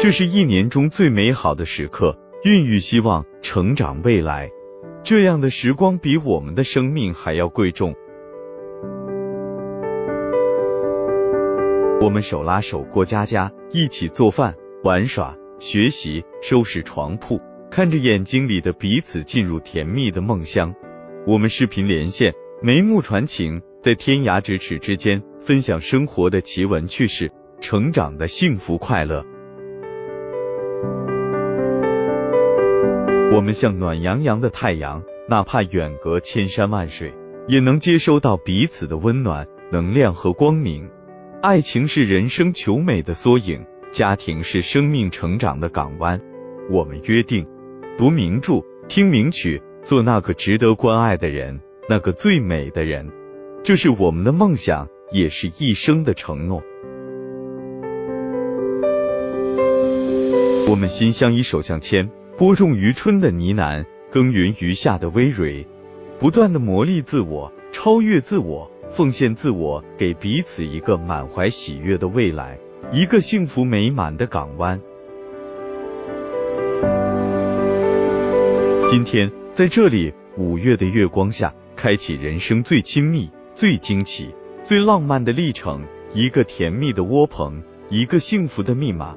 这是一年中最美好的时刻，孕育希望，成长未来。这样的时光比我们的生命还要贵重。我们手拉手过家家，一起做饭、玩耍、学习、收拾床铺，看着眼睛里的彼此进入甜蜜的梦乡。我们视频连线，眉目传情，在天涯咫尺之间分享生活的奇闻趣事，成长的幸福快乐。我们像暖洋洋的太阳，哪怕远隔千山万水，也能接收到彼此的温暖、能量和光明。爱情是人生求美的缩影，家庭是生命成长的港湾。我们约定，读名著，听名曲，做那个值得关爱的人，那个最美的人。这是我们的梦想，也是一生的承诺。我们心相依，手相牵，播种于春的呢喃，耕耘于夏的葳蕤，不断的磨砺自我，超越自我。奉献自我，给彼此一个满怀喜悦的未来，一个幸福美满的港湾。今天在这里，五月的月光下，开启人生最亲密、最惊奇、最浪漫的历程，一个甜蜜的窝棚，一个幸福的密码。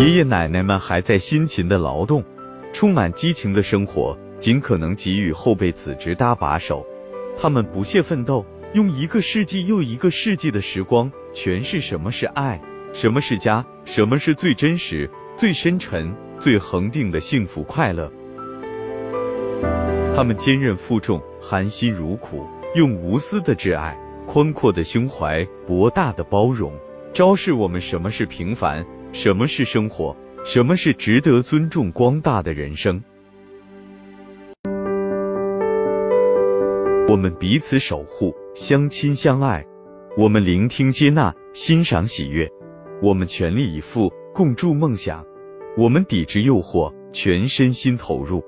爷爷奶奶们还在辛勤的劳动，充满激情的生活。尽可能给予后辈子直搭把手，他们不懈奋斗，用一个世纪又一个世纪的时光诠释什么是爱，什么是家，什么是最真实、最深沉、最恒定的幸福快乐。他们坚韧负重，含辛茹苦，用无私的挚爱、宽阔的胸怀、博大的包容，昭示我们什么是平凡，什么是生活，什么是值得尊重光大的人生。我们彼此守护，相亲相爱；我们聆听接纳，欣赏喜悦；我们全力以赴，共筑梦想；我们抵制诱惑，全身心投入。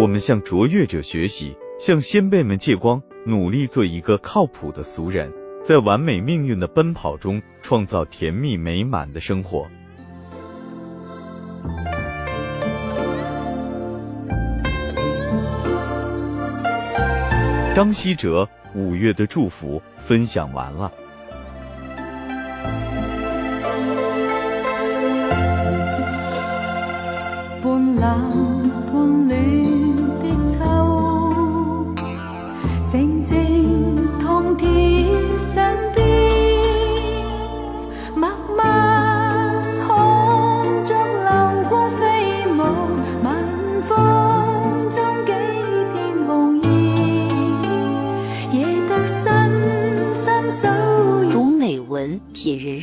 我们向卓越者学习，向先辈们借光，努力做一个靠谱的俗人，在完美命运的奔跑中，创造甜蜜美满的生活。张希哲五月的祝福分享完了。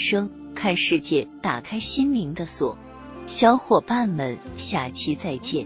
生，看世界，打开心灵的锁。小伙伴们，下期再见。